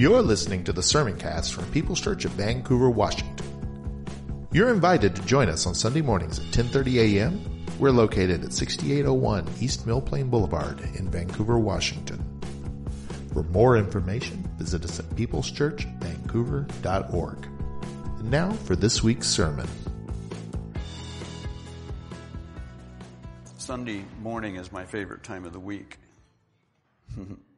You're listening to the sermon cast from People's Church of Vancouver, Washington. You're invited to join us on Sunday mornings at 10:30 a.m. We're located at 6801 East Mill Plain Boulevard in Vancouver, Washington. For more information, visit us at peopleschurchvancouver.org. And now for this week's sermon. Sunday morning is my favorite time of the week.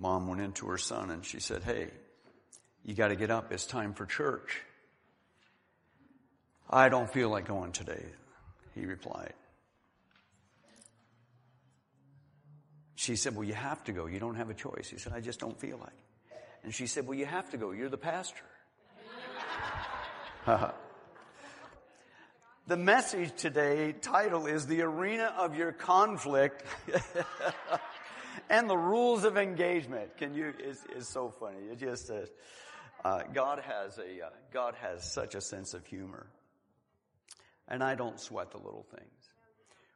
Mom went into her son and she said, Hey, you got to get up. It's time for church. I don't feel like going today, he replied. She said, Well, you have to go. You don't have a choice. He said, I just don't feel like. And she said, Well, you have to go. You're the pastor. the message today title is The Arena of Your Conflict and the Rules of Engagement. Can you, it's, it's so funny. It just uh, God has a, uh, God has such a sense of humor. And I don't sweat the little things.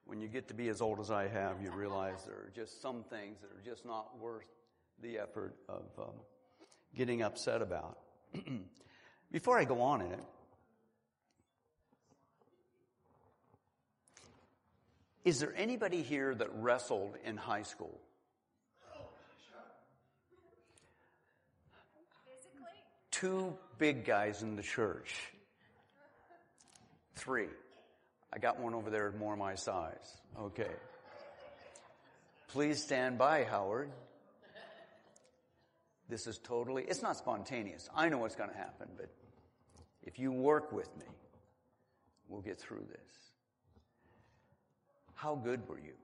When you get to be as old as I have, you realize there are just some things that are just not worth the effort of um, getting upset about. Before I go on in it, is there anybody here that wrestled in high school? Two big guys in the church. Three. I got one over there more my size. Okay. Please stand by, Howard. This is totally, it's not spontaneous. I know what's going to happen, but if you work with me, we'll get through this. How good were you?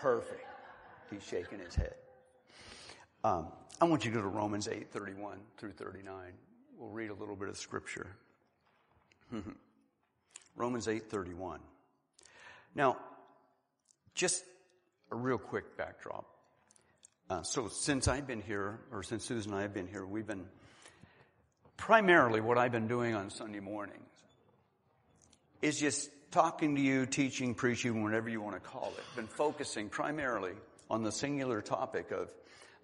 Perfect. He's shaking his head. Um, I want you to go to Romans 8, 31 through 39. We'll read a little bit of scripture. Romans 8:31. Now, just a real quick backdrop. Uh, so since I've been here, or since Susan and I have been here, we've been primarily what I've been doing on Sunday mornings is just talking to you, teaching, preaching, whatever you want to call it. Been focusing primarily on the singular topic of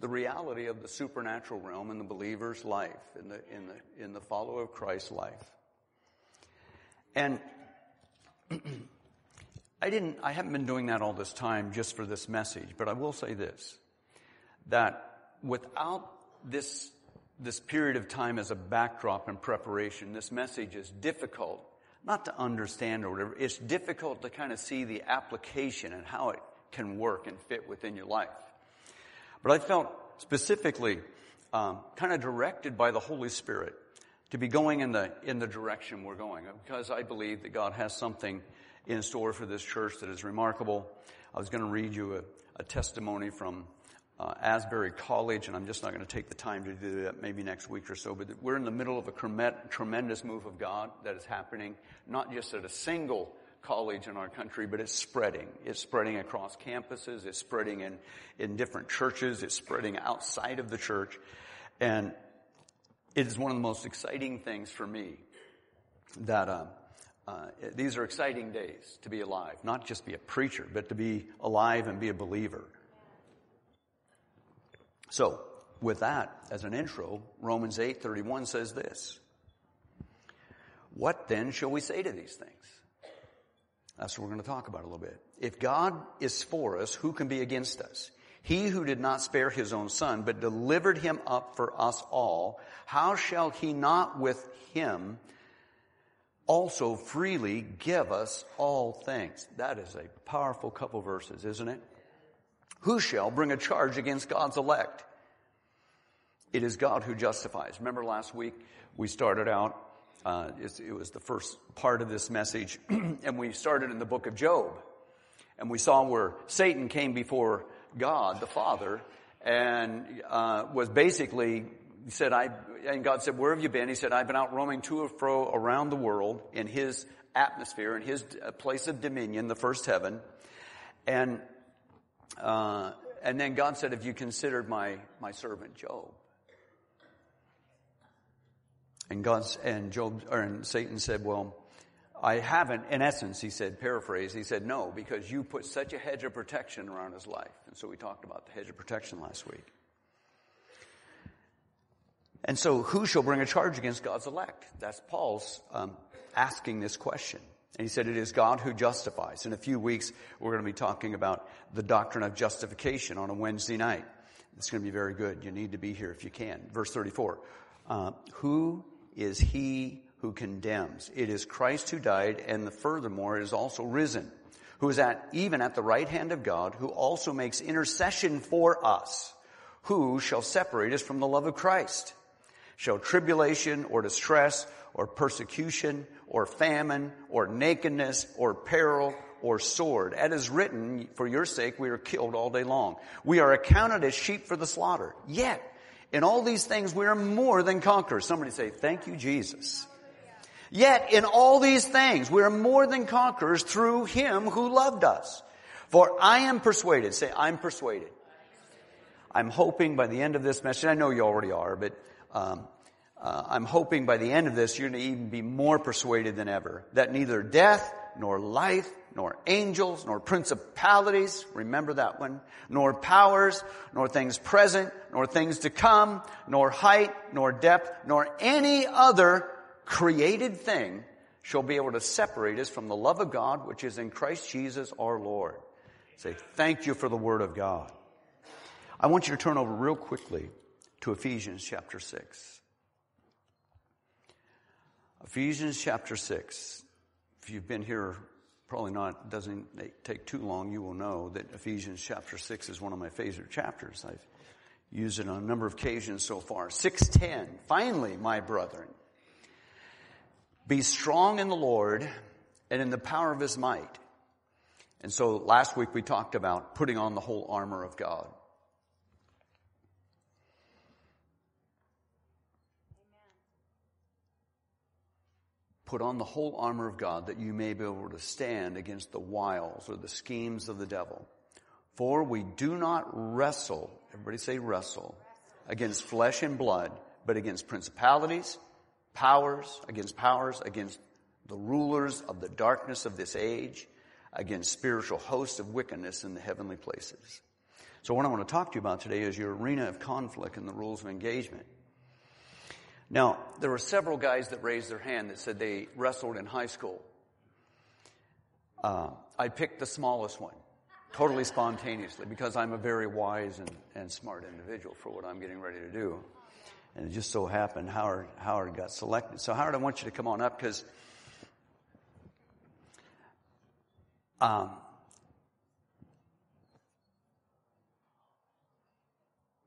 the reality of the supernatural realm in the believer's life, in the, in the, in the follower of Christ's life. And I didn't, I haven't been doing that all this time just for this message, but I will say this, that without this, this period of time as a backdrop and preparation, this message is difficult, not to understand or whatever, it's difficult to kind of see the application and how it can work and fit within your life. But I felt specifically um, kind of directed by the Holy Spirit to be going in the, in the direction we're going because I believe that God has something in store for this church that is remarkable. I was going to read you a, a testimony from uh, Asbury College, and I'm just not going to take the time to do that maybe next week or so, but we're in the middle of a tremendous move of God that is happening, not just at a single college in our country, but it's spreading. It's spreading across campuses, it's spreading in, in different churches, it's spreading outside of the church. And it is one of the most exciting things for me that uh, uh, these are exciting days to be alive, not just be a preacher, but to be alive and be a believer. So, with that as an intro, Romans 8:31 says this. What then shall we say to these things? That's what we're going to talk about a little bit. If God is for us, who can be against us? He who did not spare his own son, but delivered him up for us all, how shall he not with him also freely give us all things? That is a powerful couple verses, isn't it? Who shall bring a charge against God's elect? It is God who justifies. Remember last week we started out, uh, it was the first part of this message, and we started in the book of Job. And we saw where Satan came before God, the Father, and uh, was basically said, I, and God said, where have you been? He said, I've been out roaming to and fro around the world in his atmosphere, in his uh, place of dominion, the first heaven. And, uh, and then God said, have you considered my, my servant Job? And God's, and Job, or and Satan said, well, I haven't, in essence, he said, paraphrase, he said, no, because you put such a hedge of protection around his life. And so we talked about the hedge of protection last week. And so who shall bring a charge against God's elect? That's Paul's um, asking this question. And he said it is God who justifies. In a few weeks, we're going to be talking about the doctrine of justification on a Wednesday night. It's going to be very good. You need to be here if you can. Verse 34. Uh, who is he who condemns? It is Christ who died and the furthermore is also risen, who is at, even at the right hand of God, who also makes intercession for us. Who shall separate us from the love of Christ? Shall tribulation or distress or persecution or famine or nakedness or peril or sword. As is written, for your sake we are killed all day long. We are accounted as sheep for the slaughter. Yet, in all these things we are more than conquerors. Somebody say, thank you Jesus. Yet in all these things we are more than conquerors through him who loved us. For I am persuaded, say I'm persuaded. I'm hoping by the end of this message, I know you already are, but um, uh, I'm hoping by the end of this, you're going to even be more persuaded than ever that neither death, nor life, nor angels, nor principalities, remember that one, nor powers, nor things present, nor things to come, nor height, nor depth, nor any other created thing shall be able to separate us from the love of God which is in Christ Jesus our Lord. Say, thank you for the word of God. I want you to turn over real quickly to Ephesians chapter 6. Ephesians chapter 6. If you've been here, probably not, doesn't take too long, you will know that Ephesians chapter 6 is one of my favorite chapters. I've used it on a number of occasions so far. 610. Finally, my brethren, be strong in the Lord and in the power of his might. And so last week we talked about putting on the whole armor of God. Put on the whole armor of God that you may be able to stand against the wiles or the schemes of the devil. For we do not wrestle, everybody say wrestle, against flesh and blood, but against principalities, powers, against powers, against the rulers of the darkness of this age, against spiritual hosts of wickedness in the heavenly places. So what I want to talk to you about today is your arena of conflict and the rules of engagement. Now, there were several guys that raised their hand that said they wrestled in high school. Uh, I picked the smallest one, totally spontaneously, because I'm a very wise and, and smart individual for what I'm getting ready to do. And it just so happened Howard, Howard got selected. So Howard, I want you to come on up because um,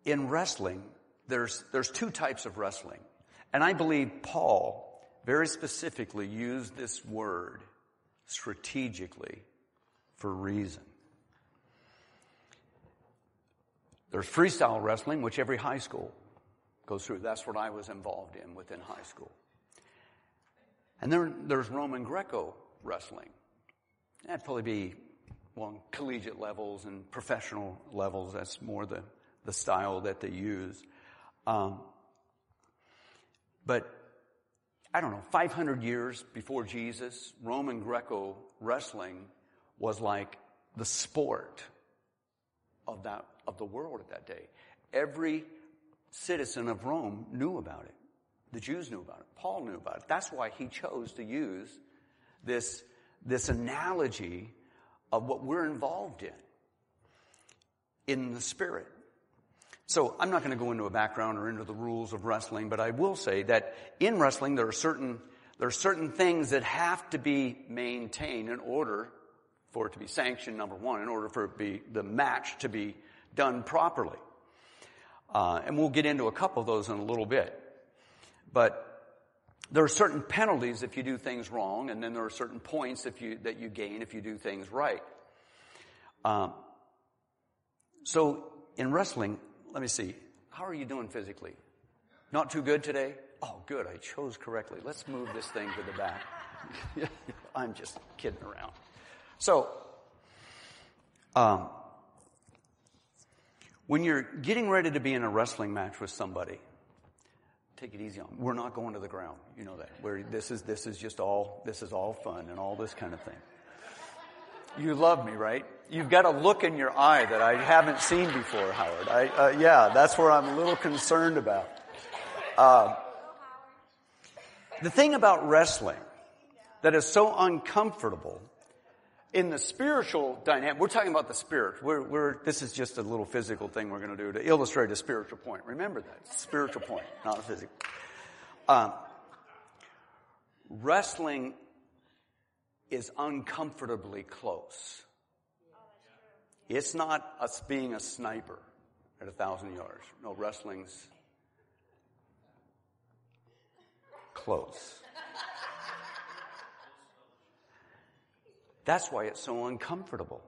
in wrestling, there's, there's two types of wrestling. And I believe Paul very specifically used this word strategically for reason. There's freestyle wrestling, which every high school goes through. That's what I was involved in within high school. And then there's Roman Greco wrestling. That'd probably be well, collegiate levels and professional levels. That's more the, the style that they use. Um, but I don't know, 500 years before Jesus, Roman Greco wrestling was like the sport of that, of the world at that day. Every citizen of Rome knew about it. The Jews knew about it. Paul knew about it. That's why he chose to use this, this analogy of what we're involved in, in the spirit. So I'm not going to go into a background or into the rules of wrestling, but I will say that in wrestling there are certain there are certain things that have to be maintained in order for it to be sanctioned. Number one, in order for it be the match to be done properly, uh, and we'll get into a couple of those in a little bit. But there are certain penalties if you do things wrong, and then there are certain points if you, that you gain if you do things right. Um, so in wrestling, let me see. How are you doing physically? Not too good today? Oh, good. I chose correctly. Let's move this thing to the back. I'm just kidding around. So, um, when you're getting ready to be in a wrestling match with somebody, take it easy on. We're not going to the ground. You know that. Where this is this is just all this is all fun and all this kind of thing. You love me, right? You've got a look in your eye that I haven't seen before, Howard. I, uh, yeah, that's where I'm a little concerned about. Uh, the thing about wrestling that is so uncomfortable in the spiritual dynamic, we're talking about the spirit. We're, we're, this is just a little physical thing we're going to do to illustrate a spiritual point. Remember that. spiritual point, not a physical. Um, wrestling is uncomfortably close. It's not us being a sniper at a thousand yards. No, wrestling's close. That's why it's so uncomfortable.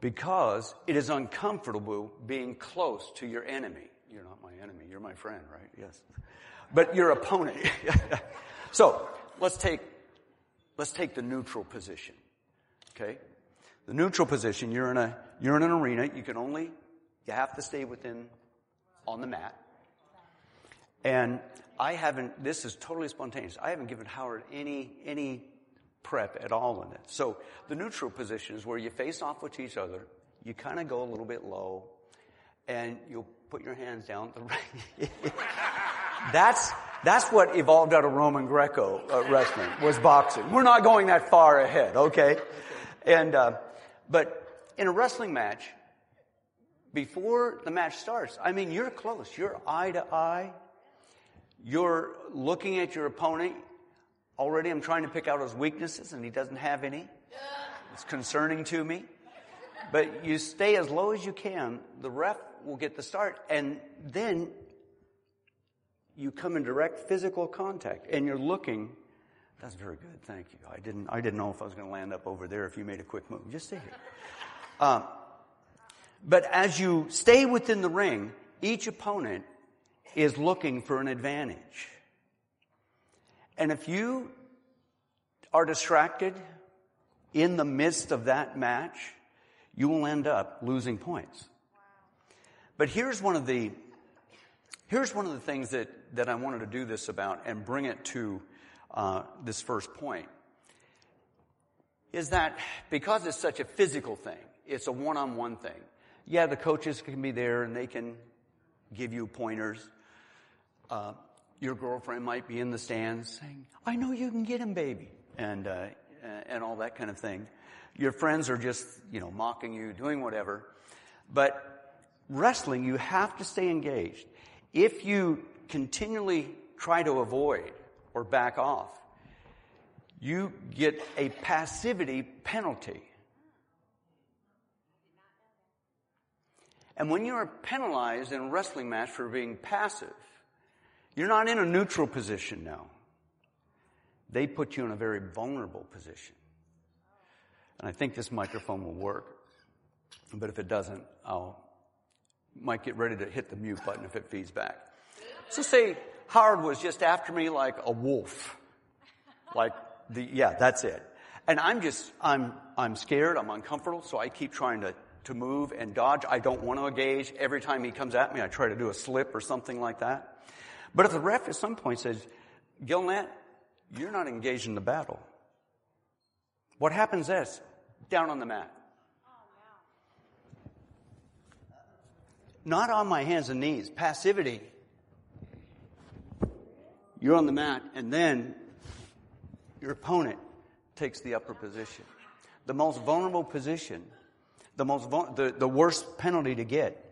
Because it is uncomfortable being close to your enemy. You're not my enemy, you're my friend, right? Yes. But your opponent. so, let's take, let's take the neutral position. Okay? The neutral position, you're in a, you're in an arena, you can only, you have to stay within, on the mat. And I haven't, this is totally spontaneous. I haven't given Howard any, any prep at all in it. So the neutral position is where you face off with each other, you kind of go a little bit low, and you'll put your hands down. that's, that's what evolved out of Roman Greco uh, wrestling, was boxing. We're not going that far ahead, okay? And, uh, but in a wrestling match, before the match starts, I mean, you're close. You're eye to eye. You're looking at your opponent. Already I'm trying to pick out his weaknesses and he doesn't have any. It's concerning to me. But you stay as low as you can. The ref will get the start and then you come in direct physical contact and you're looking. That's very good. Thank you. I didn't, I didn't know if I was going to land up over there if you made a quick move. Just stay here. Um, but as you stay within the ring, each opponent is looking for an advantage. And if you are distracted in the midst of that match, you will end up losing points. But here's one of the here's one of the things that that I wanted to do this about and bring it to uh, this first point is that because it's such a physical thing, it's a one-on-one thing. Yeah, the coaches can be there and they can give you pointers. Uh, your girlfriend might be in the stands saying, I know you can get him, baby. And, uh, and all that kind of thing. Your friends are just, you know, mocking you, doing whatever. But wrestling, you have to stay engaged. If you continually try to avoid or back off, you get a passivity penalty. And when you are penalized in a wrestling match for being passive, you're not in a neutral position now. They put you in a very vulnerable position. And I think this microphone will work. But if it doesn't, I'll might get ready to hit the mute button if it feeds back. So say Howard was just after me like a wolf. Like the, yeah, that's it. And I'm just, I'm, I'm scared, I'm uncomfortable, so I keep trying to, to move and dodge. I don't want to engage. Every time he comes at me, I try to do a slip or something like that. But if the ref at some point says, Gelnette, you're not engaged in the battle. What happens is, down on the mat. Not on my hands and knees. Passivity. You're on the mat, and then your opponent takes the upper position. The most vulnerable position, the most the, the worst penalty to get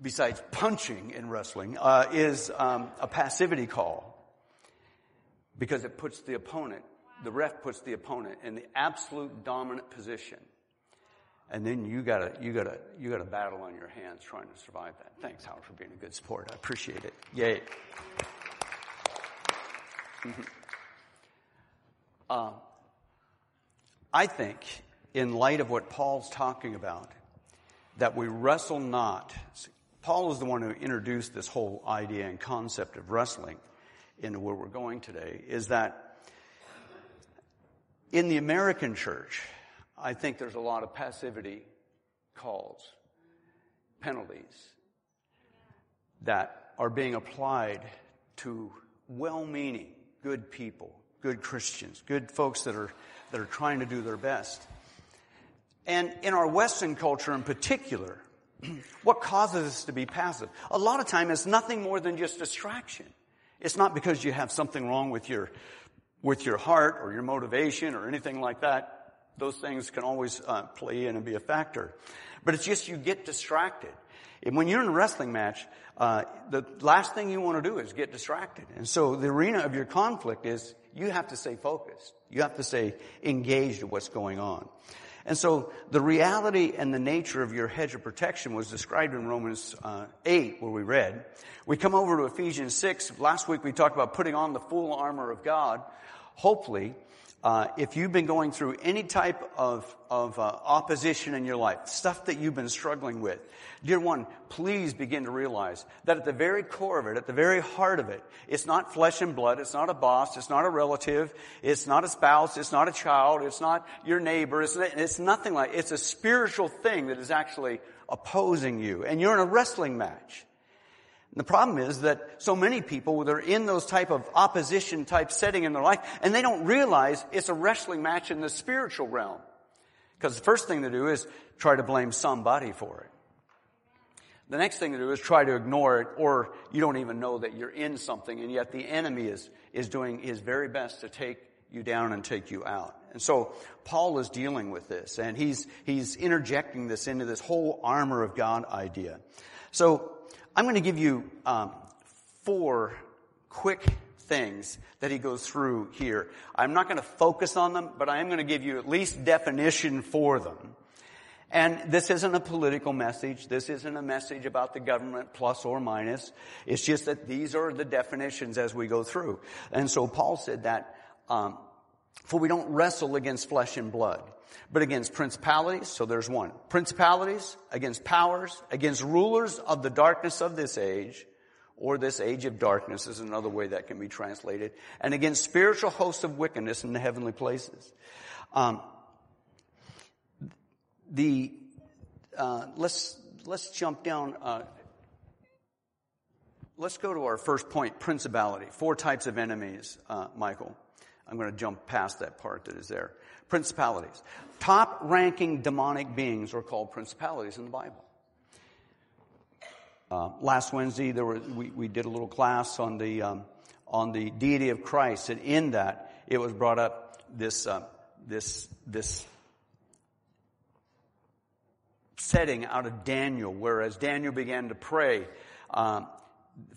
besides punching in wrestling, uh, is um, a passivity call because it puts the opponent, the ref puts the opponent in the absolute dominant position. And then you gotta, you gotta, you gotta battle on your hands trying to survive that. Thanks, Howard, for being a good sport. I appreciate it. Yay. Mm-hmm. Uh, I think in light of what Paul's talking about, that we wrestle not. Paul is the one who introduced this whole idea and concept of wrestling into where we're going today, is that in the American church, I think there's a lot of passivity calls, penalties that are being applied to well-meaning, good people, good Christians, good folks that are, that are trying to do their best. And in our Western culture in particular, what causes us to be passive? A lot of time it's nothing more than just distraction. It's not because you have something wrong with your, with your heart or your motivation or anything like that. Those things can always uh, play in and be a factor. But it's just you get distracted. And when you're in a wrestling match, uh, the last thing you want to do is get distracted. And so the arena of your conflict is you have to stay focused. You have to stay engaged in what's going on. And so the reality and the nature of your hedge of protection was described in Romans uh, 8, where we read. We come over to Ephesians 6. Last week we talked about putting on the full armor of God. Hopefully, uh, if you've been going through any type of, of uh, opposition in your life, stuff that you've been struggling with, dear one, please begin to realize that at the very core of it, at the very heart of it, it's not flesh and blood, it's not a boss, it's not a relative, it's not a spouse, it's not a child, it's not your neighbor, it's, it's nothing like, it's a spiritual thing that is actually opposing you. And you're in a wrestling match. And the problem is that so many people, they're in those type of opposition type setting in their life, and they don't realize it's a wrestling match in the spiritual realm. Because the first thing to do is try to blame somebody for it. The next thing to do is try to ignore it, or you don't even know that you're in something, and yet the enemy is, is doing his very best to take you down and take you out. And so Paul is dealing with this, and he's, he's interjecting this into this whole armor of God idea. So I'm going to give you um, four quick things that he goes through here. I'm not going to focus on them, but I am going to give you at least definition for them. And this isn't a political message. This isn't a message about the government plus or minus. It's just that these are the definitions as we go through. And so Paul said that, um, for we don't wrestle against flesh and blood but against principalities, so there's one. Principalities, against powers, against rulers of the darkness of this age, or this age of darkness is another way that can be translated, and against spiritual hosts of wickedness in the heavenly places. Um, the uh, let's let's jump down. Uh, let's go to our first point: principality. Four types of enemies, uh, Michael. I'm going to jump past that part that is there. Principalities. Top ranking demonic beings are called principalities in the Bible. Uh, last Wednesday, there were, we, we did a little class on the, um, on the deity of Christ, and in that, it was brought up this, uh, this, this setting out of Daniel, whereas Daniel began to pray, um,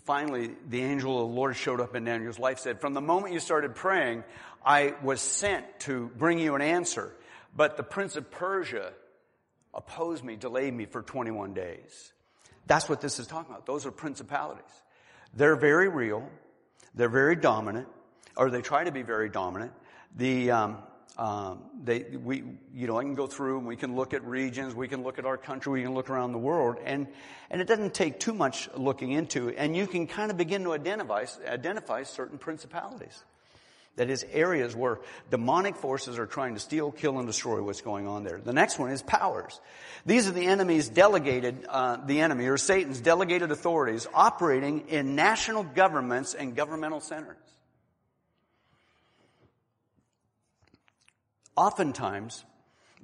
finally, the angel of the Lord showed up in Daniel's life, said, from the moment you started praying, I was sent to bring you an answer. But the prince of Persia opposed me, delayed me for 21 days. That's what this is talking about. Those are principalities. They're very real. They're very dominant, or they try to be very dominant. The, um, um, they, we, you know, I can go through and we can look at regions, we can look at our country, we can look around the world, and, and it doesn't take too much looking into, and you can kind of begin to identify, identify certain principalities. That is areas where demonic forces are trying to steal, kill, and destroy what's going on there. The next one is powers. These are the enemy's delegated, uh, the enemy or Satan's delegated authorities operating in national governments and governmental centers. Oftentimes,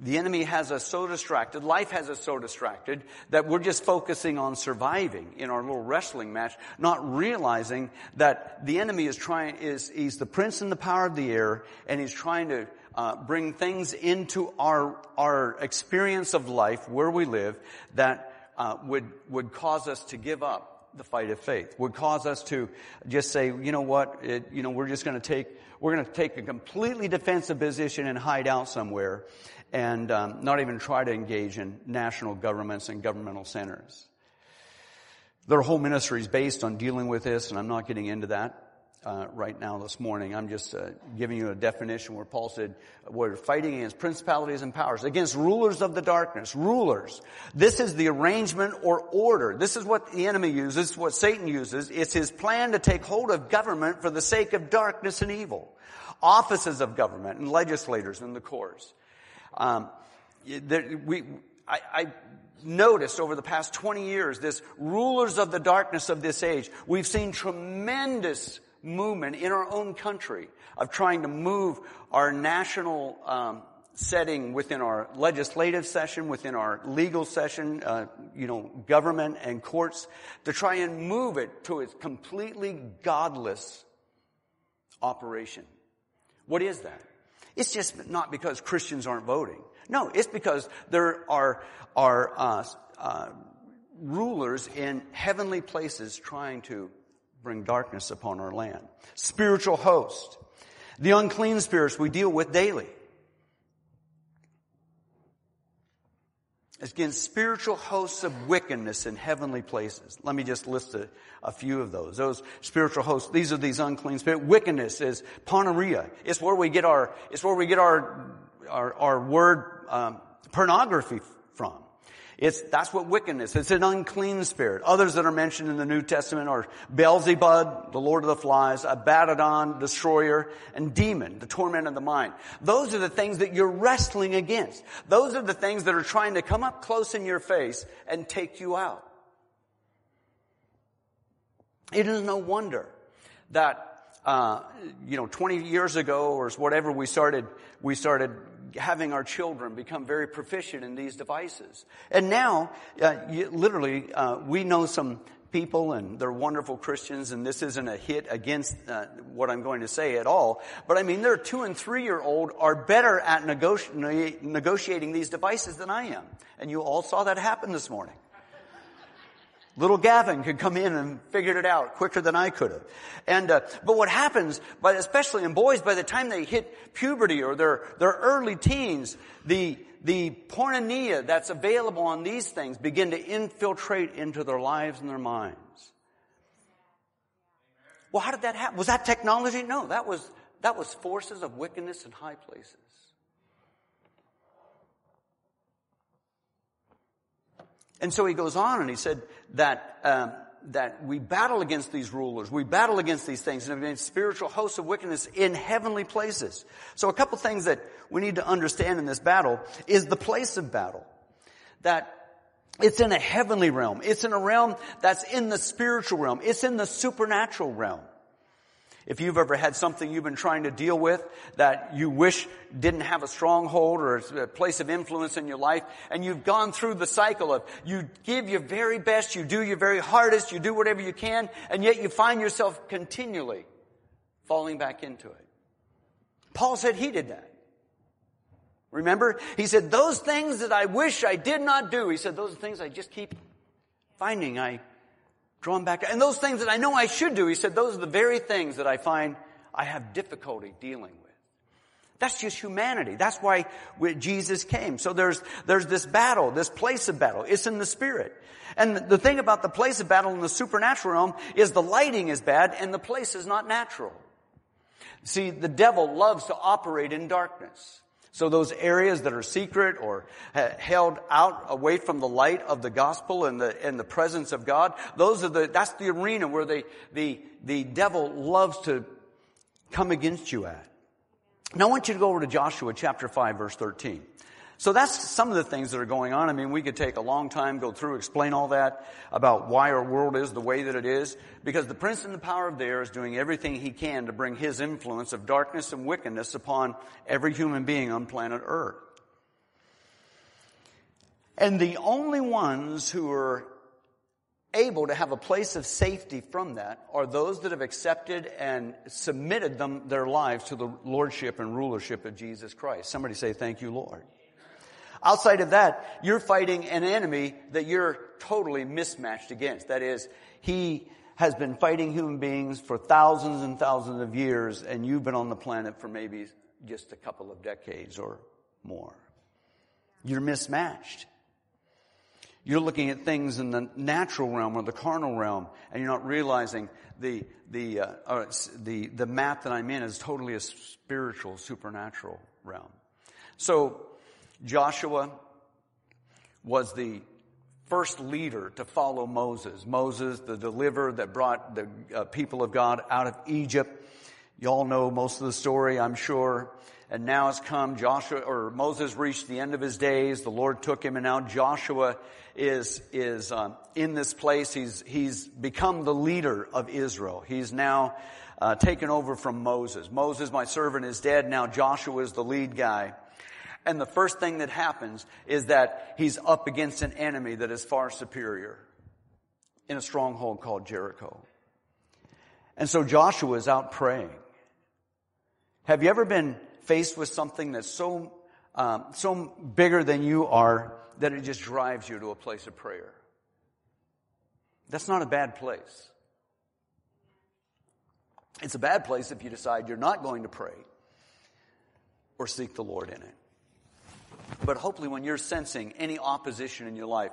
the enemy has us so distracted, life has us so distracted, that we're just focusing on surviving in our little wrestling match, not realizing that the enemy is trying, is, he's the prince and the power of the air, and he's trying to uh, bring things into our, our experience of life, where we live, that uh, would, would cause us to give up the fight of faith, would cause us to just say, you know what, it, you know, we're just going to take, we're going to take a completely defensive position and hide out somewhere and um, not even try to engage in national governments and governmental centers. There are whole ministries based on dealing with this, and I'm not getting into that. Uh, right now this morning. I'm just uh, giving you a definition where Paul said we're fighting against principalities and powers, against rulers of the darkness, rulers. This is the arrangement or order. This is what the enemy uses, what Satan uses. It's his plan to take hold of government for the sake of darkness and evil. Offices of government and legislators in the courts. Um, there, we, I, I noticed over the past 20 years, this rulers of the darkness of this age, we've seen tremendous movement in our own country of trying to move our national um, setting within our legislative session, within our legal session, uh, you know, government and courts, to try and move it to its completely godless operation. What is that? It's just not because Christians aren't voting. No, it's because there are, are uh, uh, rulers in heavenly places trying to bring darkness upon our land. Spiritual host. The unclean spirits we deal with daily. against spiritual hosts of wickedness in heavenly places. Let me just list a, a, few of those. Those spiritual hosts, these are these unclean spirits. Wickedness is porneia. It's where we get our, it's where we get our, our, our word, um, pornography from. It's, that's what wickedness. It's an unclean spirit. Others that are mentioned in the New Testament are Beelzebub, the Lord of the Flies, Abaddon, destroyer, and demon, the torment of the mind. Those are the things that you're wrestling against. Those are the things that are trying to come up close in your face and take you out. It is no wonder that uh, you know, 20 years ago or whatever, we started, we started having our children become very proficient in these devices. And now, uh, you, literally, uh, we know some people and they're wonderful Christians and this isn't a hit against uh, what I'm going to say at all. But I mean, their two and three year old are better at negoti- negotiating these devices than I am. And you all saw that happen this morning. Little Gavin could come in and figured it out quicker than I could have. And uh, but what happens, but especially in boys, by the time they hit puberty or their their early teens, the the porneia that's available on these things begin to infiltrate into their lives and their minds. Well, how did that happen? Was that technology? No, that was that was forces of wickedness in high places. And so he goes on and he said that, um, that we battle against these rulers. We battle against these things and against spiritual hosts of wickedness in heavenly places. So a couple things that we need to understand in this battle is the place of battle. That it's in a heavenly realm. It's in a realm that's in the spiritual realm. It's in the supernatural realm. If you've ever had something you've been trying to deal with that you wish didn't have a stronghold or a place of influence in your life, and you've gone through the cycle of you give your very best, you do your very hardest, you do whatever you can, and yet you find yourself continually falling back into it. Paul said he did that. Remember? He said, those things that I wish I did not do, he said, those are things I just keep finding I drawn back. And those things that I know I should do, he said, those are the very things that I find I have difficulty dealing with. That's just humanity. That's why Jesus came. So there's, there's this battle, this place of battle. It's in the spirit. And the thing about the place of battle in the supernatural realm is the lighting is bad and the place is not natural. See, the devil loves to operate in darkness. So those areas that are secret or held out away from the light of the gospel and the, and the presence of God, those are the, that's the arena where the, the, the devil loves to come against you at. Now I want you to go over to Joshua chapter 5 verse 13. So that's some of the things that are going on. I mean, we could take a long time, go through, explain all that about why our world is the way that it is, because the prince and the power of the air is doing everything he can to bring his influence of darkness and wickedness upon every human being on planet earth. And the only ones who are able to have a place of safety from that are those that have accepted and submitted them, their lives to the lordship and rulership of Jesus Christ. Somebody say, thank you, Lord. Outside of that, you're fighting an enemy that you're totally mismatched against. That is, he has been fighting human beings for thousands and thousands of years, and you've been on the planet for maybe just a couple of decades or more. You're mismatched. You're looking at things in the natural realm or the carnal realm, and you're not realizing the the uh, uh, the the map that I'm in is totally a spiritual, supernatural realm. So Joshua was the first leader to follow Moses. Moses, the deliverer that brought the uh, people of God out of Egypt. You all know most of the story, I'm sure. And now it's come, Joshua, or Moses reached the end of his days. The Lord took him and now Joshua is, is, um, in this place. He's, he's become the leader of Israel. He's now, uh, taken over from Moses. Moses, my servant, is dead. Now Joshua is the lead guy. And the first thing that happens is that he's up against an enemy that is far superior in a stronghold called Jericho. And so Joshua is out praying. Have you ever been faced with something that's so, um, so bigger than you are that it just drives you to a place of prayer? That's not a bad place. It's a bad place if you decide you're not going to pray or seek the Lord in it. But hopefully when you're sensing any opposition in your life,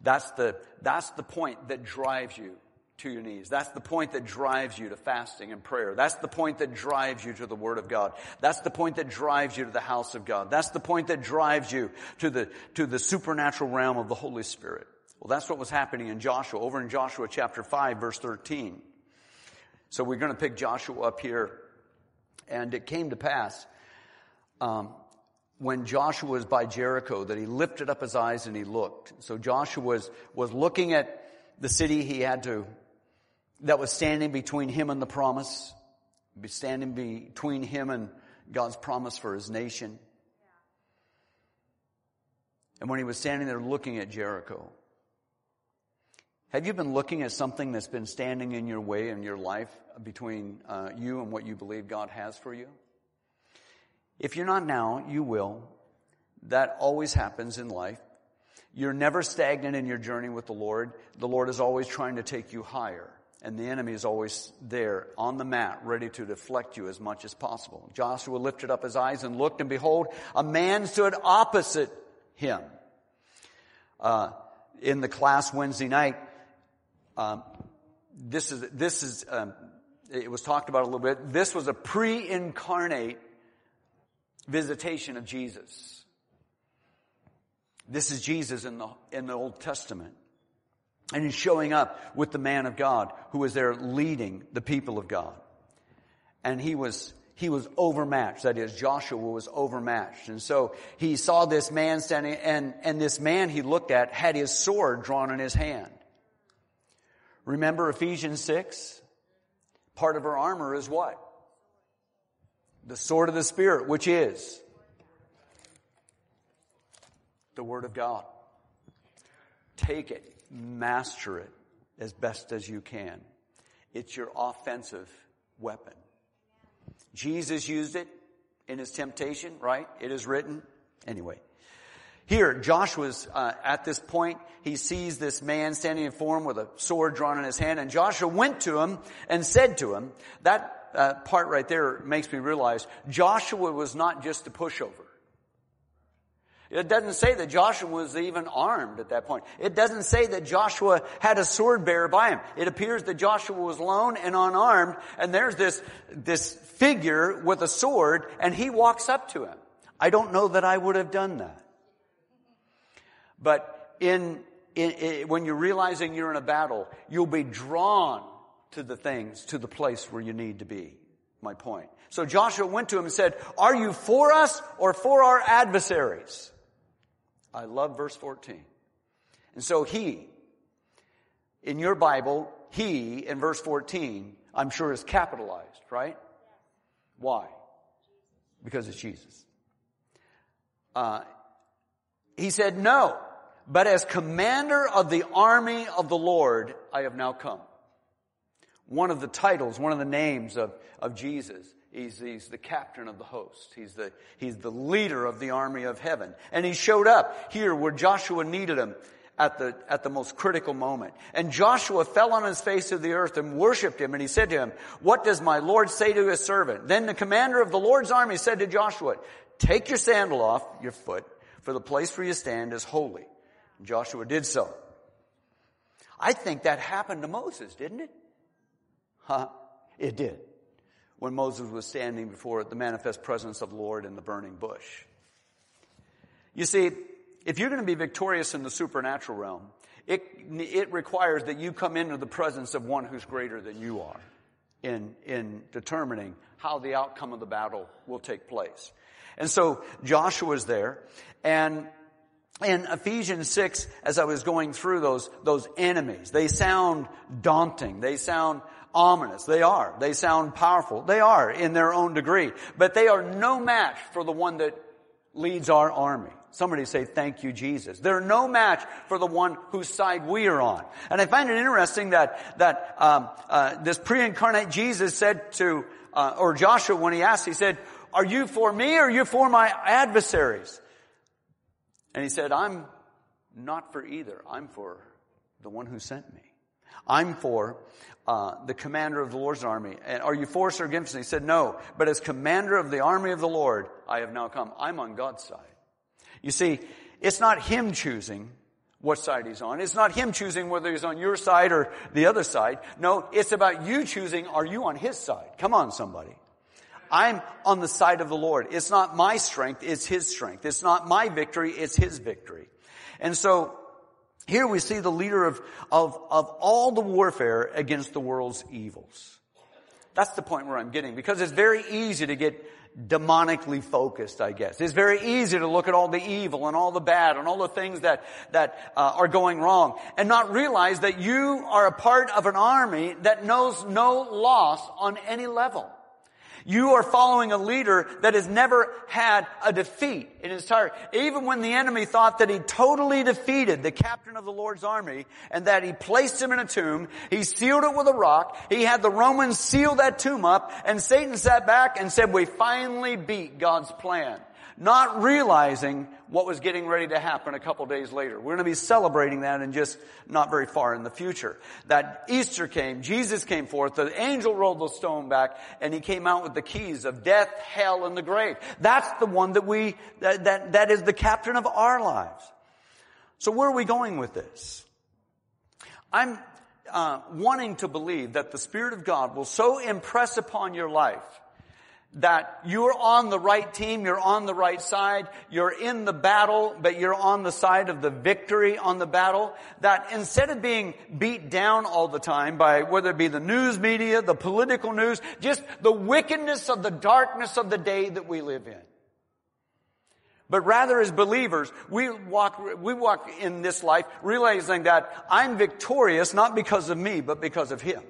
that's the, that's the point that drives you to your knees. That's the point that drives you to fasting and prayer. That's the point that drives you to the Word of God. That's the point that drives you to the house of God. That's the point that drives you to the, to the supernatural realm of the Holy Spirit. Well, that's what was happening in Joshua, over in Joshua chapter 5 verse 13. So we're going to pick Joshua up here. And it came to pass, um, when Joshua was by Jericho that he lifted up his eyes and he looked. So Joshua was, was looking at the city he had to, that was standing between him and the promise, standing between him and God's promise for his nation. And when he was standing there looking at Jericho, have you been looking at something that's been standing in your way in your life between uh, you and what you believe God has for you? If you're not now, you will. That always happens in life. You're never stagnant in your journey with the Lord. The Lord is always trying to take you higher. And the enemy is always there on the mat, ready to deflect you as much as possible. Joshua lifted up his eyes and looked, and behold, a man stood opposite him. Uh, in the class Wednesday night, um, this is this is um, it was talked about a little bit. This was a pre-incarnate visitation of Jesus. This is Jesus in the, in the Old Testament. And he's showing up with the man of God who was there leading the people of God. And he was, he was overmatched. That is, Joshua was overmatched. And so he saw this man standing, and, and this man he looked at had his sword drawn in his hand. Remember Ephesians 6? Part of our armor is what? The sword of the Spirit, which is the Word of God. Take it, master it as best as you can. It's your offensive weapon. Jesus used it in his temptation, right? It is written. Anyway. Here, Joshua's uh, at this point. He sees this man standing in form with a sword drawn in his hand, and Joshua went to him and said to him, that uh, part right there makes me realize Joshua was not just a pushover. It doesn't say that Joshua was even armed at that point. It doesn't say that Joshua had a sword bearer by him. It appears that Joshua was lone and unarmed, and there's this, this figure with a sword, and he walks up to him. I don't know that I would have done that. But in, in, in when you're realizing you're in a battle, you'll be drawn to the things, to the place where you need to be. My point. So Joshua went to him and said, are you for us or for our adversaries? I love verse 14. And so he, in your Bible, he in verse 14, I'm sure is capitalized, right? Why? Because it's Jesus. Uh, he said, no, but as commander of the army of the Lord, I have now come one of the titles, one of the names of, of Jesus. He's, he's the captain of the host. He's the, he's the leader of the army of heaven. And he showed up here where Joshua needed him at the, at the most critical moment. And Joshua fell on his face to the earth and worshiped him. And he said to him, what does my Lord say to his servant? Then the commander of the Lord's army said to Joshua, take your sandal off your foot, for the place where you stand is holy. Joshua did so. I think that happened to Moses, didn't it? Huh? It did. When Moses was standing before the manifest presence of the Lord in the burning bush. You see, if you're going to be victorious in the supernatural realm, it, it requires that you come into the presence of one who's greater than you are in, in determining how the outcome of the battle will take place. And so Joshua is there and in Ephesians 6, as I was going through those, those enemies, they sound daunting. They sound ominous. They are. They sound powerful. They are in their own degree. But they are no match for the one that leads our army. Somebody say, thank you, Jesus. They're no match for the one whose side we are on. And I find it interesting that, that, um, uh, this pre-incarnate Jesus said to, uh, or Joshua when he asked, he said, are you for me or are you for my adversaries? And he said, I'm not for either. I'm for the one who sent me. I'm for uh, the commander of the Lord's army. And are you for us or against? And he said, no. But as commander of the army of the Lord, I have now come. I'm on God's side. You see, it's not him choosing what side he's on. It's not him choosing whether he's on your side or the other side. No, it's about you choosing, are you on his side? Come on, somebody. I'm on the side of the Lord. It's not my strength, it's His strength. It's not my victory, it's His victory. And so, here we see the leader of, of, of all the warfare against the world's evils. That's the point where I'm getting, because it's very easy to get demonically focused, I guess. It's very easy to look at all the evil and all the bad and all the things that, that uh, are going wrong and not realize that you are a part of an army that knows no loss on any level. You are following a leader that has never had a defeat in his entire, even when the enemy thought that he totally defeated the captain of the Lord's army and that he placed him in a tomb, he sealed it with a rock, he had the Romans seal that tomb up, and Satan sat back and said, we finally beat God's plan not realizing what was getting ready to happen a couple days later. We're going to be celebrating that in just not very far in the future. That Easter came, Jesus came forth, the angel rolled the stone back, and he came out with the keys of death, hell, and the grave. That's the one that we, that, that, that is the captain of our lives. So where are we going with this? I'm uh, wanting to believe that the Spirit of God will so impress upon your life that you're on the right team, you're on the right side, you're in the battle, but you're on the side of the victory on the battle, that instead of being beat down all the time by whether it be the news media, the political news, just the wickedness of the darkness of the day that we live in. But rather as believers, we walk, we walk in this life realizing that I'm victorious not because of me, but because of Him.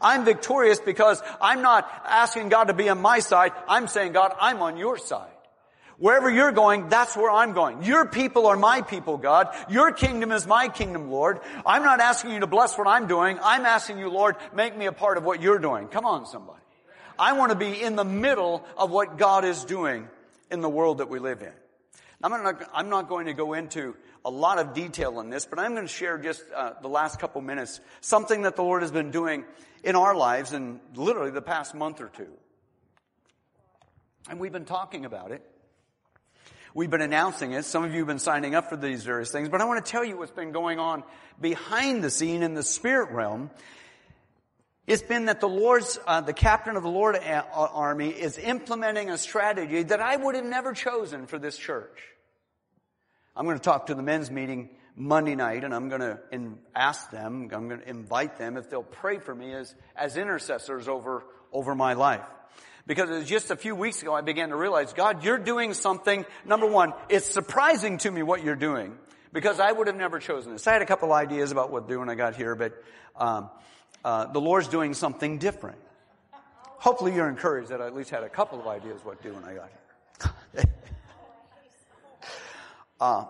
I'm victorious because I'm not asking God to be on my side. I'm saying, God, I'm on your side. Wherever you're going, that's where I'm going. Your people are my people, God. Your kingdom is my kingdom, Lord. I'm not asking you to bless what I'm doing. I'm asking you, Lord, make me a part of what you're doing. Come on, somebody. I want to be in the middle of what God is doing in the world that we live in. I'm not, I'm not going to go into a lot of detail on this, but I'm going to share just uh, the last couple minutes something that the Lord has been doing in our lives in literally the past month or two. And we've been talking about it. We've been announcing it. Some of you have been signing up for these various things, but I want to tell you what's been going on behind the scene in the spirit realm. It's been that the Lord's, uh, the captain of the Lord uh, army is implementing a strategy that I would have never chosen for this church. I'm going to talk to the men's meeting Monday night and I'm going to ask them, I'm going to invite them if they'll pray for me as, as intercessors over, over my life. Because it was just a few weeks ago I began to realize, God, you're doing something, number one, it's surprising to me what you're doing. Because I would have never chosen this. I had a couple ideas about what to do when I got here, but um, uh, the Lord's doing something different. Hopefully you're encouraged that I at least had a couple of ideas what to do when I got here. uh,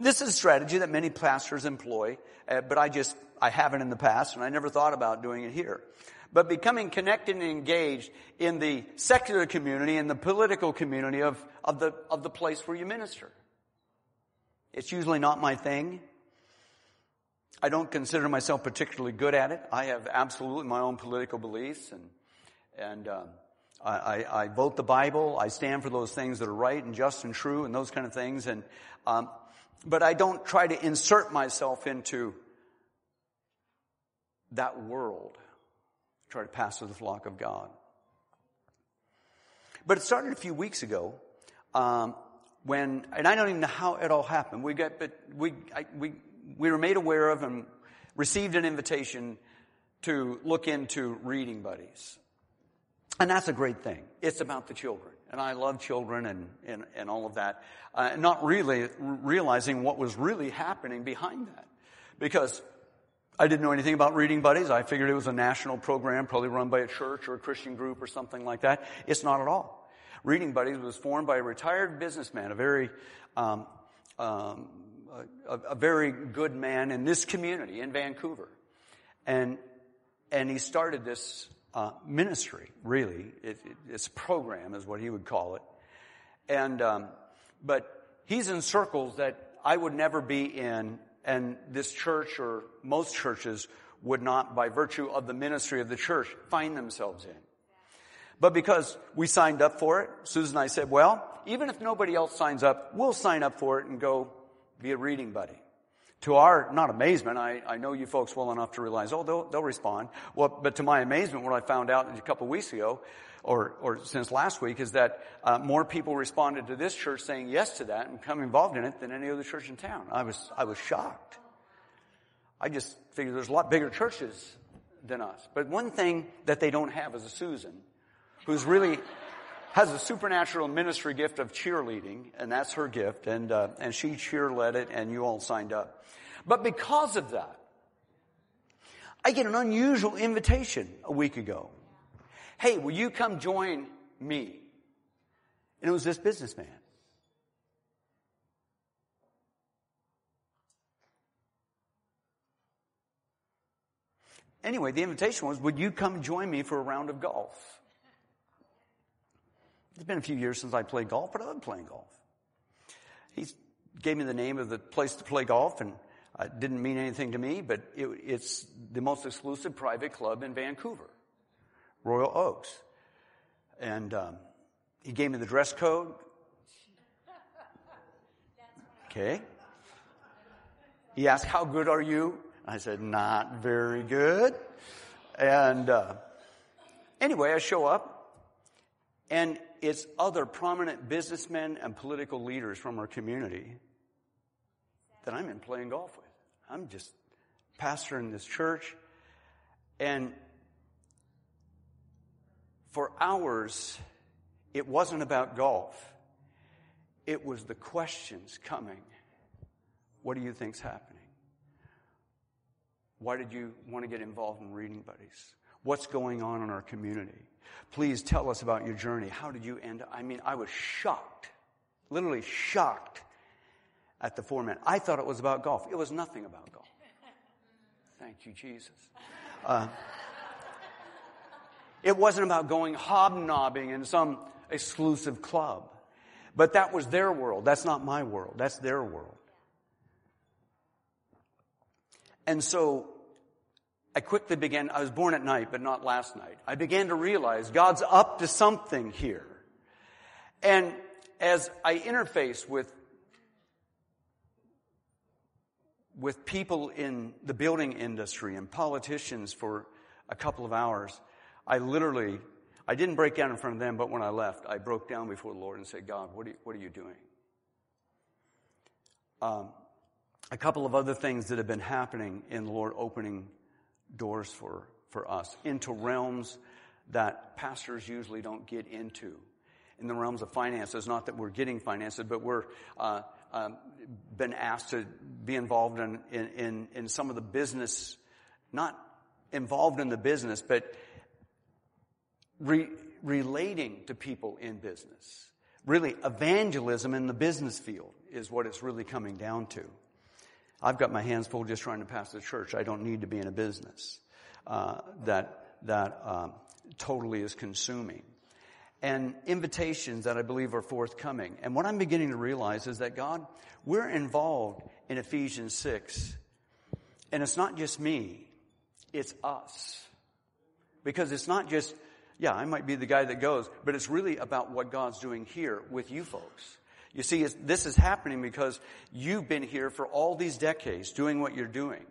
this is a strategy that many pastors employ, uh, but I just, I haven't in the past and I never thought about doing it here. But becoming connected and engaged in the secular community and the political community of, of the, of the place where you minister. It's usually not my thing. I don't consider myself particularly good at it. I have absolutely my own political beliefs and, and, um, I, I, vote the Bible. I stand for those things that are right and just and true and those kind of things. And um, but I don't try to insert myself into that world. I try to pastor the flock of God. But it started a few weeks ago um, when, and I don't even know how it all happened. We got, but we, I, we, we were made aware of and received an invitation to look into reading buddies. And that's a great thing. It's about the children. And I love children and, and, and all of that. Uh, not really realizing what was really happening behind that. Because I didn't know anything about Reading Buddies. I figured it was a national program, probably run by a church or a Christian group or something like that. It's not at all. Reading Buddies was formed by a retired businessman, a very, um, um, a, a, very good man in this community in Vancouver, and and he started this uh, ministry. Really, it, it, it's a program, is what he would call it, and um, but he's in circles that I would never be in and this church or most churches would not, by virtue of the ministry of the church, find themselves in. But because we signed up for it, Susan and I said, well, even if nobody else signs up, we'll sign up for it and go be a reading buddy. To our, not amazement, I, I know you folks well enough to realize, oh, they'll, they'll respond. Well, but to my amazement, what I found out a couple weeks ago, or, or since last week, is that uh, more people responded to this church saying yes to that and become involved in it than any other church in town. I was, I was shocked. I just figured there's a lot bigger churches than us. But one thing that they don't have is a Susan, who's really has a supernatural ministry gift of cheerleading, and that's her gift, and uh, and she cheer led it, and you all signed up. But because of that, I get an unusual invitation a week ago Hey, will you come join me? And it was this businessman. Anyway, the invitation was, would you come join me for a round of golf? It's been a few years since I played golf, but I love playing golf. He gave me the name of the place to play golf and uh, didn't mean anything to me, but it, it's the most exclusive private club in Vancouver. Royal Oaks. And um, he gave me the dress code. Okay. He asked, How good are you? I said, Not very good. And uh, anyway, I show up, and it's other prominent businessmen and political leaders from our community that I'm in playing golf with. I'm just pastoring this church, and for hours, it wasn't about golf. It was the questions coming. What do you think's happening? Why did you want to get involved in reading buddies? What's going on in our community? Please tell us about your journey. How did you end? I mean, I was shocked, literally shocked at the format. I thought it was about golf. It was nothing about golf. Thank you, Jesus. Uh, it wasn't about going hobnobbing in some exclusive club. But that was their world. That's not my world. That's their world. And so I quickly began, I was born at night, but not last night. I began to realize God's up to something here. And as I interface with, with people in the building industry and politicians for a couple of hours, I literally, I didn't break down in front of them, but when I left, I broke down before the Lord and said, God, what are you, what are you doing? Um, a couple of other things that have been happening in the Lord opening doors for, for us into realms that pastors usually don't get into. In the realms of finances, not that we're getting finances, but we're uh, um, been asked to be involved in, in, in, in some of the business, not involved in the business, but re- relating to people in business. Really, evangelism in the business field is what it's really coming down to. I've got my hands full just trying to pass the church. I don't need to be in a business uh, that that um, totally is consuming. And invitations that I believe are forthcoming. And what I'm beginning to realize is that God, we're involved in Ephesians 6. And it's not just me, it's us. Because it's not just yeah, I might be the guy that goes, but it's really about what God's doing here with you folks. You see, this is happening because you've been here for all these decades doing what you're doing.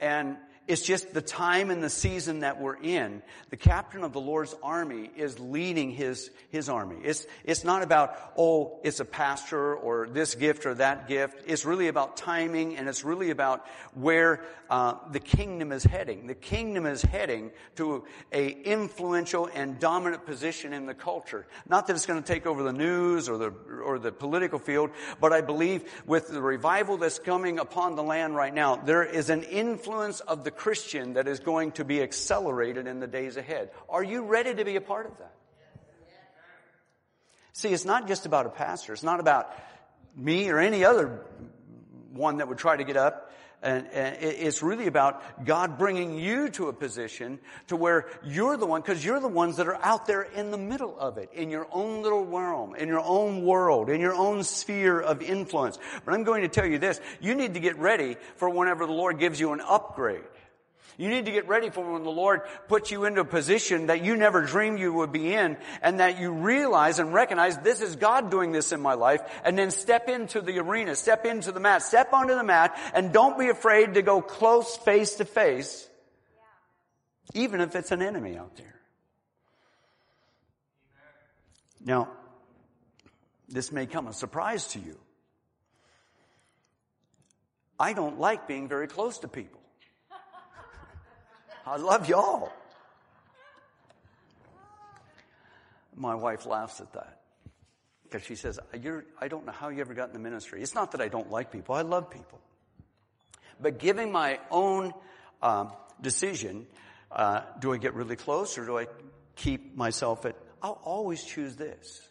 And it's just the time and the season that we're in. The captain of the Lord's army is leading his, his army. It's, it's not about, oh, it's a pastor or this gift or that gift. It's really about timing and it's really about where uh, the kingdom is heading. The kingdom is heading to a influential and dominant position in the culture. Not that it's going to take over the news or the, or the political field, but I believe with the revival that's coming upon the land right now, there is an influence of the Christian that is going to be accelerated in the days ahead. Are you ready to be a part of that? See, it's not just about a pastor. It's not about me or any other one that would try to get up. And, and it's really about God bringing you to a position to where you're the one, because you're the ones that are out there in the middle of it, in your own little realm, in your own world, in your own sphere of influence. But I'm going to tell you this, you need to get ready for whenever the Lord gives you an upgrade. You need to get ready for when the Lord puts you into a position that you never dreamed you would be in and that you realize and recognize this is God doing this in my life and then step into the arena, step into the mat, step onto the mat and don't be afraid to go close face to face even if it's an enemy out there. Now, this may come a surprise to you. I don't like being very close to people. I love y'all. My wife laughs at that because she says, You're, I don't know how you ever got in the ministry. It's not that I don't like people, I love people. But giving my own um, decision, uh, do I get really close or do I keep myself at, I'll always choose this.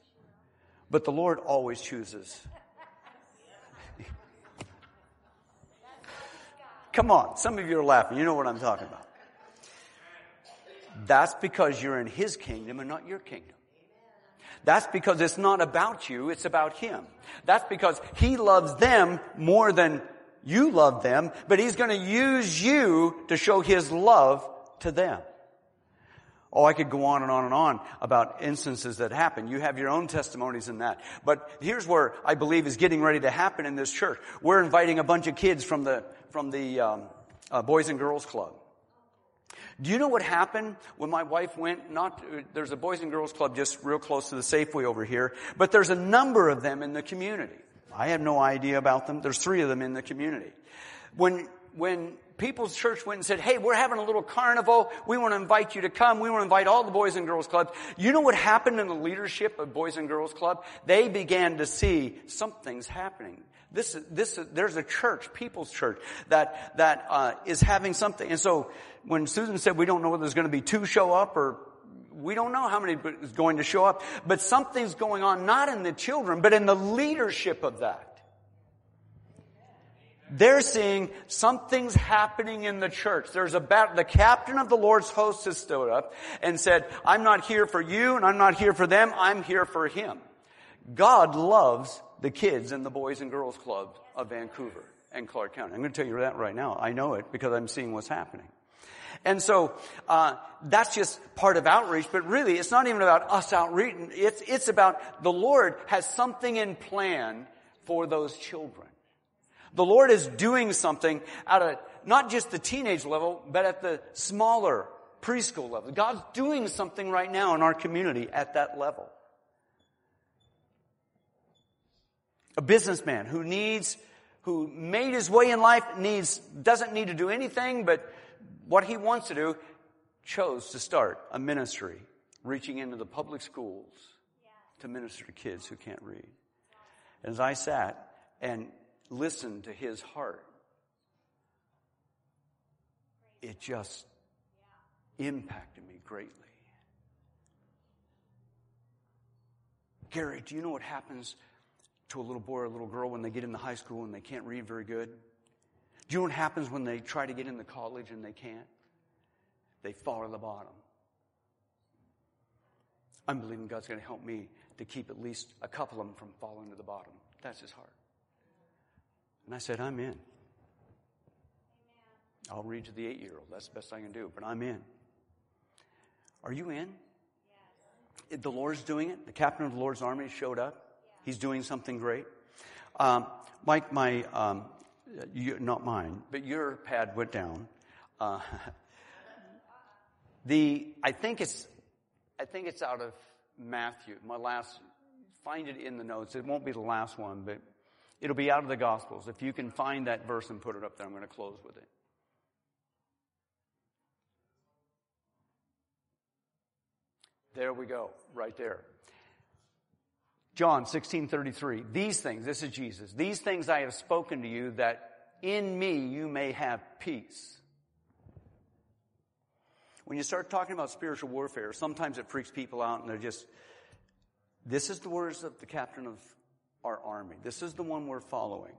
But the Lord always chooses. Come on, some of you are laughing. You know what I'm talking about. That's because you're in His kingdom and not your kingdom. That's because it's not about you, it's about Him. That's because He loves them more than you love them, but He's gonna use you to show His love to them. Oh, I could go on and on and on about instances that happen. You have your own testimonies in that. But here's where I believe is getting ready to happen in this church. We're inviting a bunch of kids from the, from the um, uh, Boys and Girls Club. Do you know what happened when my wife went? Not, there's a Boys and Girls Club just real close to the Safeway over here, but there's a number of them in the community. I have no idea about them. There's three of them in the community. When, when People's Church went and said, hey, we're having a little carnival. We want to invite you to come. We want to invite all the Boys and Girls Clubs. You know what happened in the leadership of Boys and Girls Club? They began to see something's happening. This, this, there's a church, People's Church, that, that, uh, is having something. And so, when Susan said we don't know whether there's going to be two show up or we don't know how many is going to show up, but something's going on not in the children, but in the leadership of that. They're seeing something's happening in the church. There's a bat- the captain of the Lord's host has stood up and said, I'm not here for you and I'm not here for them. I'm here for him. God loves the kids in the Boys and Girls Club of Vancouver and Clark County. I'm going to tell you that right now. I know it because I'm seeing what's happening. And so uh, that's just part of outreach, but really it's not even about us outreaching. It's it's about the Lord has something in plan for those children. The Lord is doing something at a not just the teenage level, but at the smaller preschool level. God's doing something right now in our community at that level. A businessman who needs, who made his way in life needs, doesn't need to do anything but what he wants to do, chose to start a ministry reaching into the public schools to minister to kids who can't read. As I sat and listened to his heart, it just impacted me greatly. Gary, do you know what happens to a little boy or a little girl when they get into high school and they can't read very good? Do you know what happens when they try to get into college and they can't? They fall to the bottom. I'm believing God's going to help me to keep at least a couple of them from falling to the bottom. That's his heart. And I said, I'm in. I'll read to the eight year old. That's the best I can do, but I'm in. Are you in? Yes. The Lord's doing it. The captain of the Lord's army showed up. He's doing something great. Um, Mike, my, um, you, not mine, but your pad went down. Uh, the, I think it's, I think it's out of Matthew. My last, find it in the notes. It won't be the last one, but it'll be out of the Gospels. If you can find that verse and put it up there, I'm going to close with it. There we go, right there. John 16:33. These things, this is Jesus. These things I have spoken to you that in me you may have peace. When you start talking about spiritual warfare, sometimes it freaks people out and they're just this is the words of the captain of our army. This is the one we're following.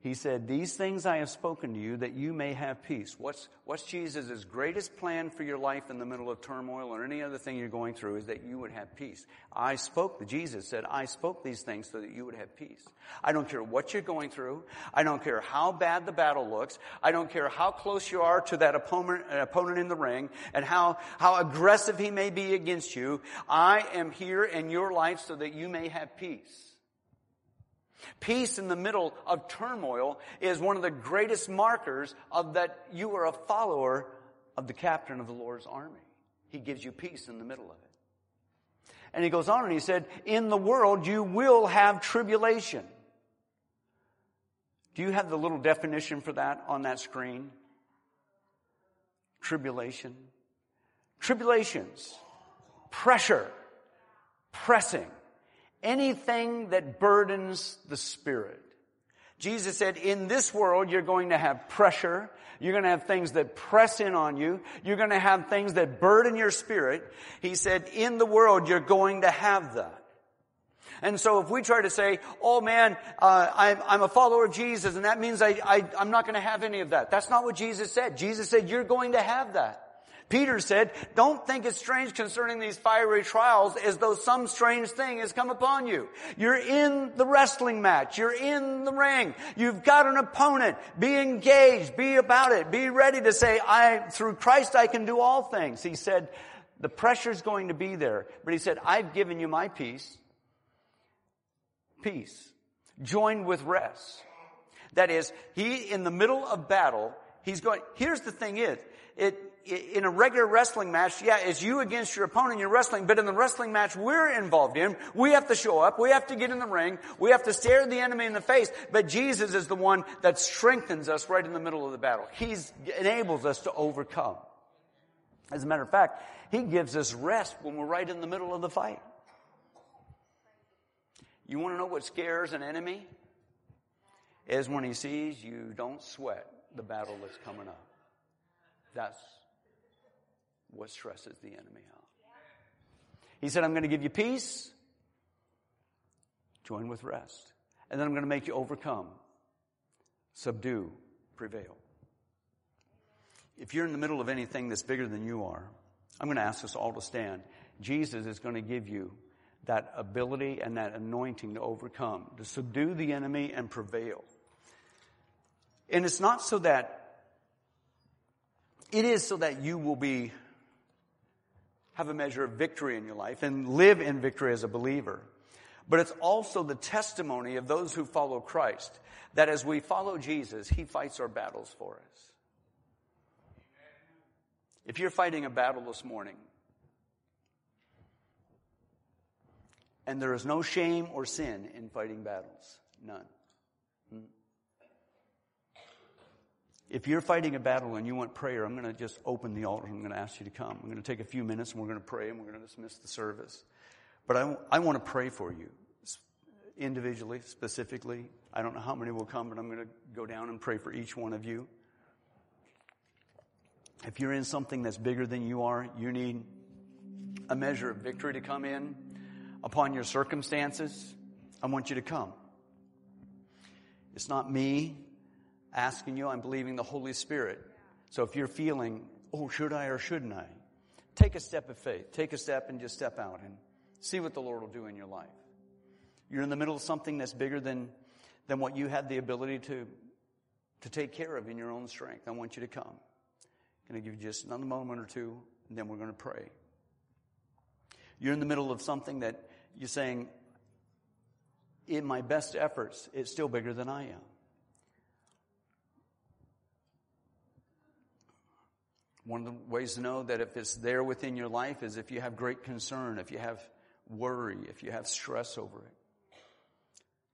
He said, These things I have spoken to you that you may have peace. What's, what's Jesus' greatest plan for your life in the middle of turmoil or any other thing you're going through is that you would have peace. I spoke, Jesus said, I spoke these things so that you would have peace. I don't care what you're going through. I don't care how bad the battle looks. I don't care how close you are to that opponent, opponent in the ring and how, how aggressive he may be against you. I am here in your life so that you may have peace. Peace in the middle of turmoil is one of the greatest markers of that you are a follower of the captain of the Lord's army. He gives you peace in the middle of it. And he goes on and he said, in the world you will have tribulation. Do you have the little definition for that on that screen? Tribulation. Tribulations. Pressure. Pressing anything that burdens the spirit. Jesus said, in this world, you're going to have pressure. You're going to have things that press in on you. You're going to have things that burden your spirit. He said, in the world, you're going to have that. And so if we try to say, oh man, uh, I'm, I'm, a follower of Jesus and that means I, I, I'm not going to have any of that. That's not what Jesus said. Jesus said, you're going to have that. Peter said, don't think it's strange concerning these fiery trials as though some strange thing has come upon you. You're in the wrestling match. You're in the ring. You've got an opponent. Be engaged. Be about it. Be ready to say, I, through Christ I can do all things. He said, the pressure's going to be there. But he said, I've given you my peace. Peace. Joined with rest. That is, he, in the middle of battle, he's going, here's the thing is, it, in a regular wrestling match, yeah, it's you against your opponent, you're wrestling, but in the wrestling match we're involved in, we have to show up, we have to get in the ring, we have to stare the enemy in the face, but Jesus is the one that strengthens us right in the middle of the battle. He enables us to overcome. As a matter of fact, He gives us rest when we're right in the middle of the fight. You want to know what scares an enemy? Is when he sees you don't sweat the battle that's coming up. That's what stresses the enemy out. He said, I'm going to give you peace, join with rest. And then I'm going to make you overcome, subdue, prevail. If you're in the middle of anything that's bigger than you are, I'm going to ask us all to stand. Jesus is going to give you that ability and that anointing to overcome, to subdue the enemy and prevail. And it's not so that, it is so that you will be have a measure of victory in your life and live in victory as a believer. But it's also the testimony of those who follow Christ that as we follow Jesus, He fights our battles for us. If you're fighting a battle this morning, and there is no shame or sin in fighting battles, none. Hmm. If you're fighting a battle and you want prayer, I'm going to just open the altar. I'm going to ask you to come. I'm going to take a few minutes and we're going to pray and we're going to dismiss the service. But I, I want to pray for you individually, specifically. I don't know how many will come, but I'm going to go down and pray for each one of you. If you're in something that's bigger than you are, you need a measure of victory to come in upon your circumstances. I want you to come. It's not me asking you, I'm believing the Holy Spirit. So if you're feeling, oh, should I or shouldn't I? Take a step of faith. Take a step and just step out and see what the Lord will do in your life. You're in the middle of something that's bigger than, than what you had the ability to, to take care of in your own strength. I want you to come. I'm going to give you just another moment or two, and then we're going to pray. You're in the middle of something that you're saying, in my best efforts, it's still bigger than I am. One of the ways to know that if it's there within your life is if you have great concern, if you have worry, if you have stress over it.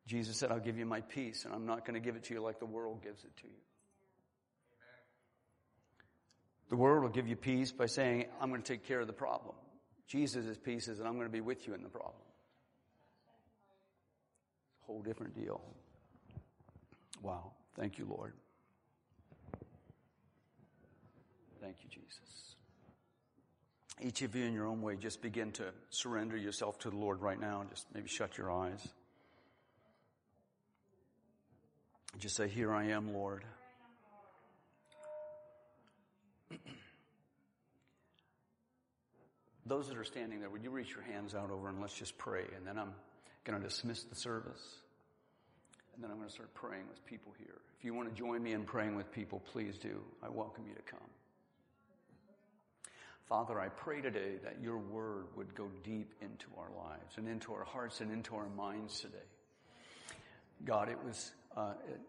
Jesus said, I'll give you my peace, and I'm not going to give it to you like the world gives it to you. The world will give you peace by saying, I'm going to take care of the problem. Jesus' peace is, and I'm going to be with you in the problem. It's a whole different deal. Wow. Thank you, Lord. Thank you, Jesus. Each of you in your own way, just begin to surrender yourself to the Lord right now just maybe shut your eyes. Just say, Here I am, Lord. Those that are standing there, would you reach your hands out over and let's just pray? And then I'm going to dismiss the service. And then I'm going to start praying with people here. If you want to join me in praying with people, please do. I welcome you to come. Father, I pray today that your word would go deep into our lives and into our hearts and into our minds today. God, it was, uh, it,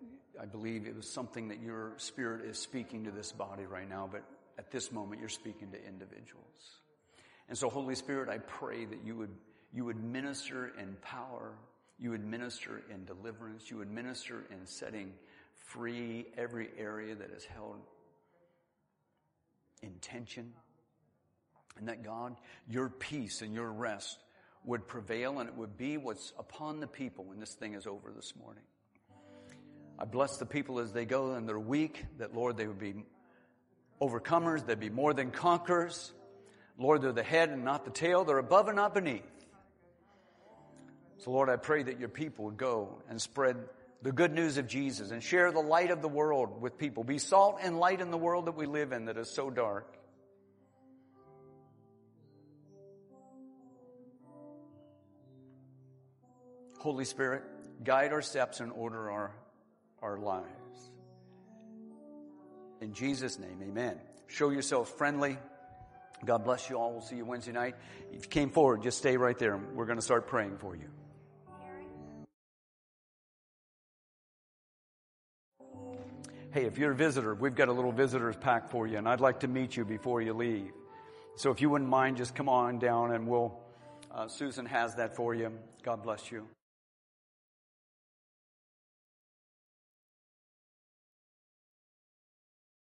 I believe it was something that your spirit is speaking to this body right now, but at this moment you're speaking to individuals. And so Holy Spirit, I pray that you would, you would minister in power, you would minister in deliverance, you would minister in setting free every area that is held in tension. And that God, your peace and your rest would prevail and it would be what's upon the people when this thing is over this morning. I bless the people as they go and they're weak, that Lord, they would be overcomers, they'd be more than conquerors. Lord, they're the head and not the tail, they're above and not beneath. So Lord, I pray that your people would go and spread the good news of Jesus and share the light of the world with people. Be salt and light in the world that we live in that is so dark. Holy Spirit, guide our steps and order our, our lives. In Jesus' name, amen. Show yourself friendly. God bless you all. We'll see you Wednesday night. If you came forward, just stay right there. We're going to start praying for you. Hey, if you're a visitor, we've got a little visitor's pack for you, and I'd like to meet you before you leave. So if you wouldn't mind, just come on down and we'll, uh, Susan has that for you. God bless you.